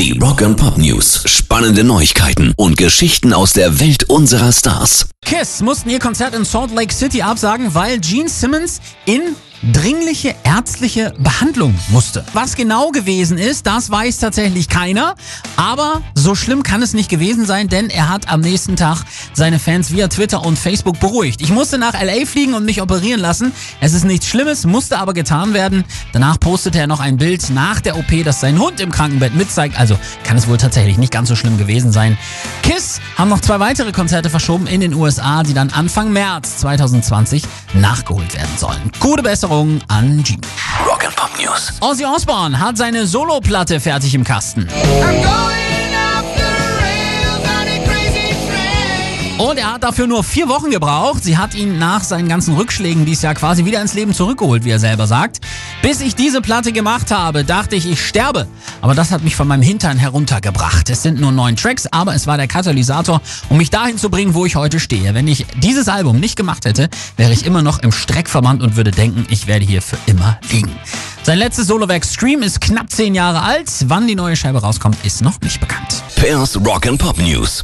Die Rock and Pop News. Spannende Neuigkeiten und Geschichten aus der Welt unserer Stars. Kiss mussten ihr Konzert in Salt Lake City absagen, weil Gene Simmons in dringliche ärztliche Behandlung musste. Was genau gewesen ist, das weiß tatsächlich keiner. Aber so schlimm kann es nicht gewesen sein, denn er hat am nächsten Tag seine Fans via Twitter und Facebook beruhigt. Ich musste nach LA fliegen und mich operieren lassen. Es ist nichts Schlimmes, musste aber getan werden. Danach postete er noch ein Bild nach der OP, das sein Hund im Krankenbett mitzeigt. Also kann es wohl tatsächlich nicht ganz so schlimm gewesen sein. Kiss haben noch zwei weitere Konzerte verschoben in den USA, die dann Anfang März 2020 nachgeholt werden sollen. Gute Besserung an Gene. Rock and Pop News. Ozzy Osbourne hat seine Soloplatte fertig im Kasten. Und er hat dafür nur vier Wochen gebraucht. Sie hat ihn nach seinen ganzen Rückschlägen dieses Jahr quasi wieder ins Leben zurückgeholt, wie er selber sagt. Bis ich diese Platte gemacht habe, dachte ich, ich sterbe. Aber das hat mich von meinem Hintern heruntergebracht. Es sind nur neun Tracks, aber es war der Katalysator, um mich dahin zu bringen, wo ich heute stehe. Wenn ich dieses Album nicht gemacht hätte, wäre ich immer noch im Streckverband und würde denken, ich werde hier für immer liegen. Sein letztes Solowerk Stream ist knapp zehn Jahre alt. Wann die neue Scheibe rauskommt, ist noch nicht bekannt. Pairs Rock and Pop News.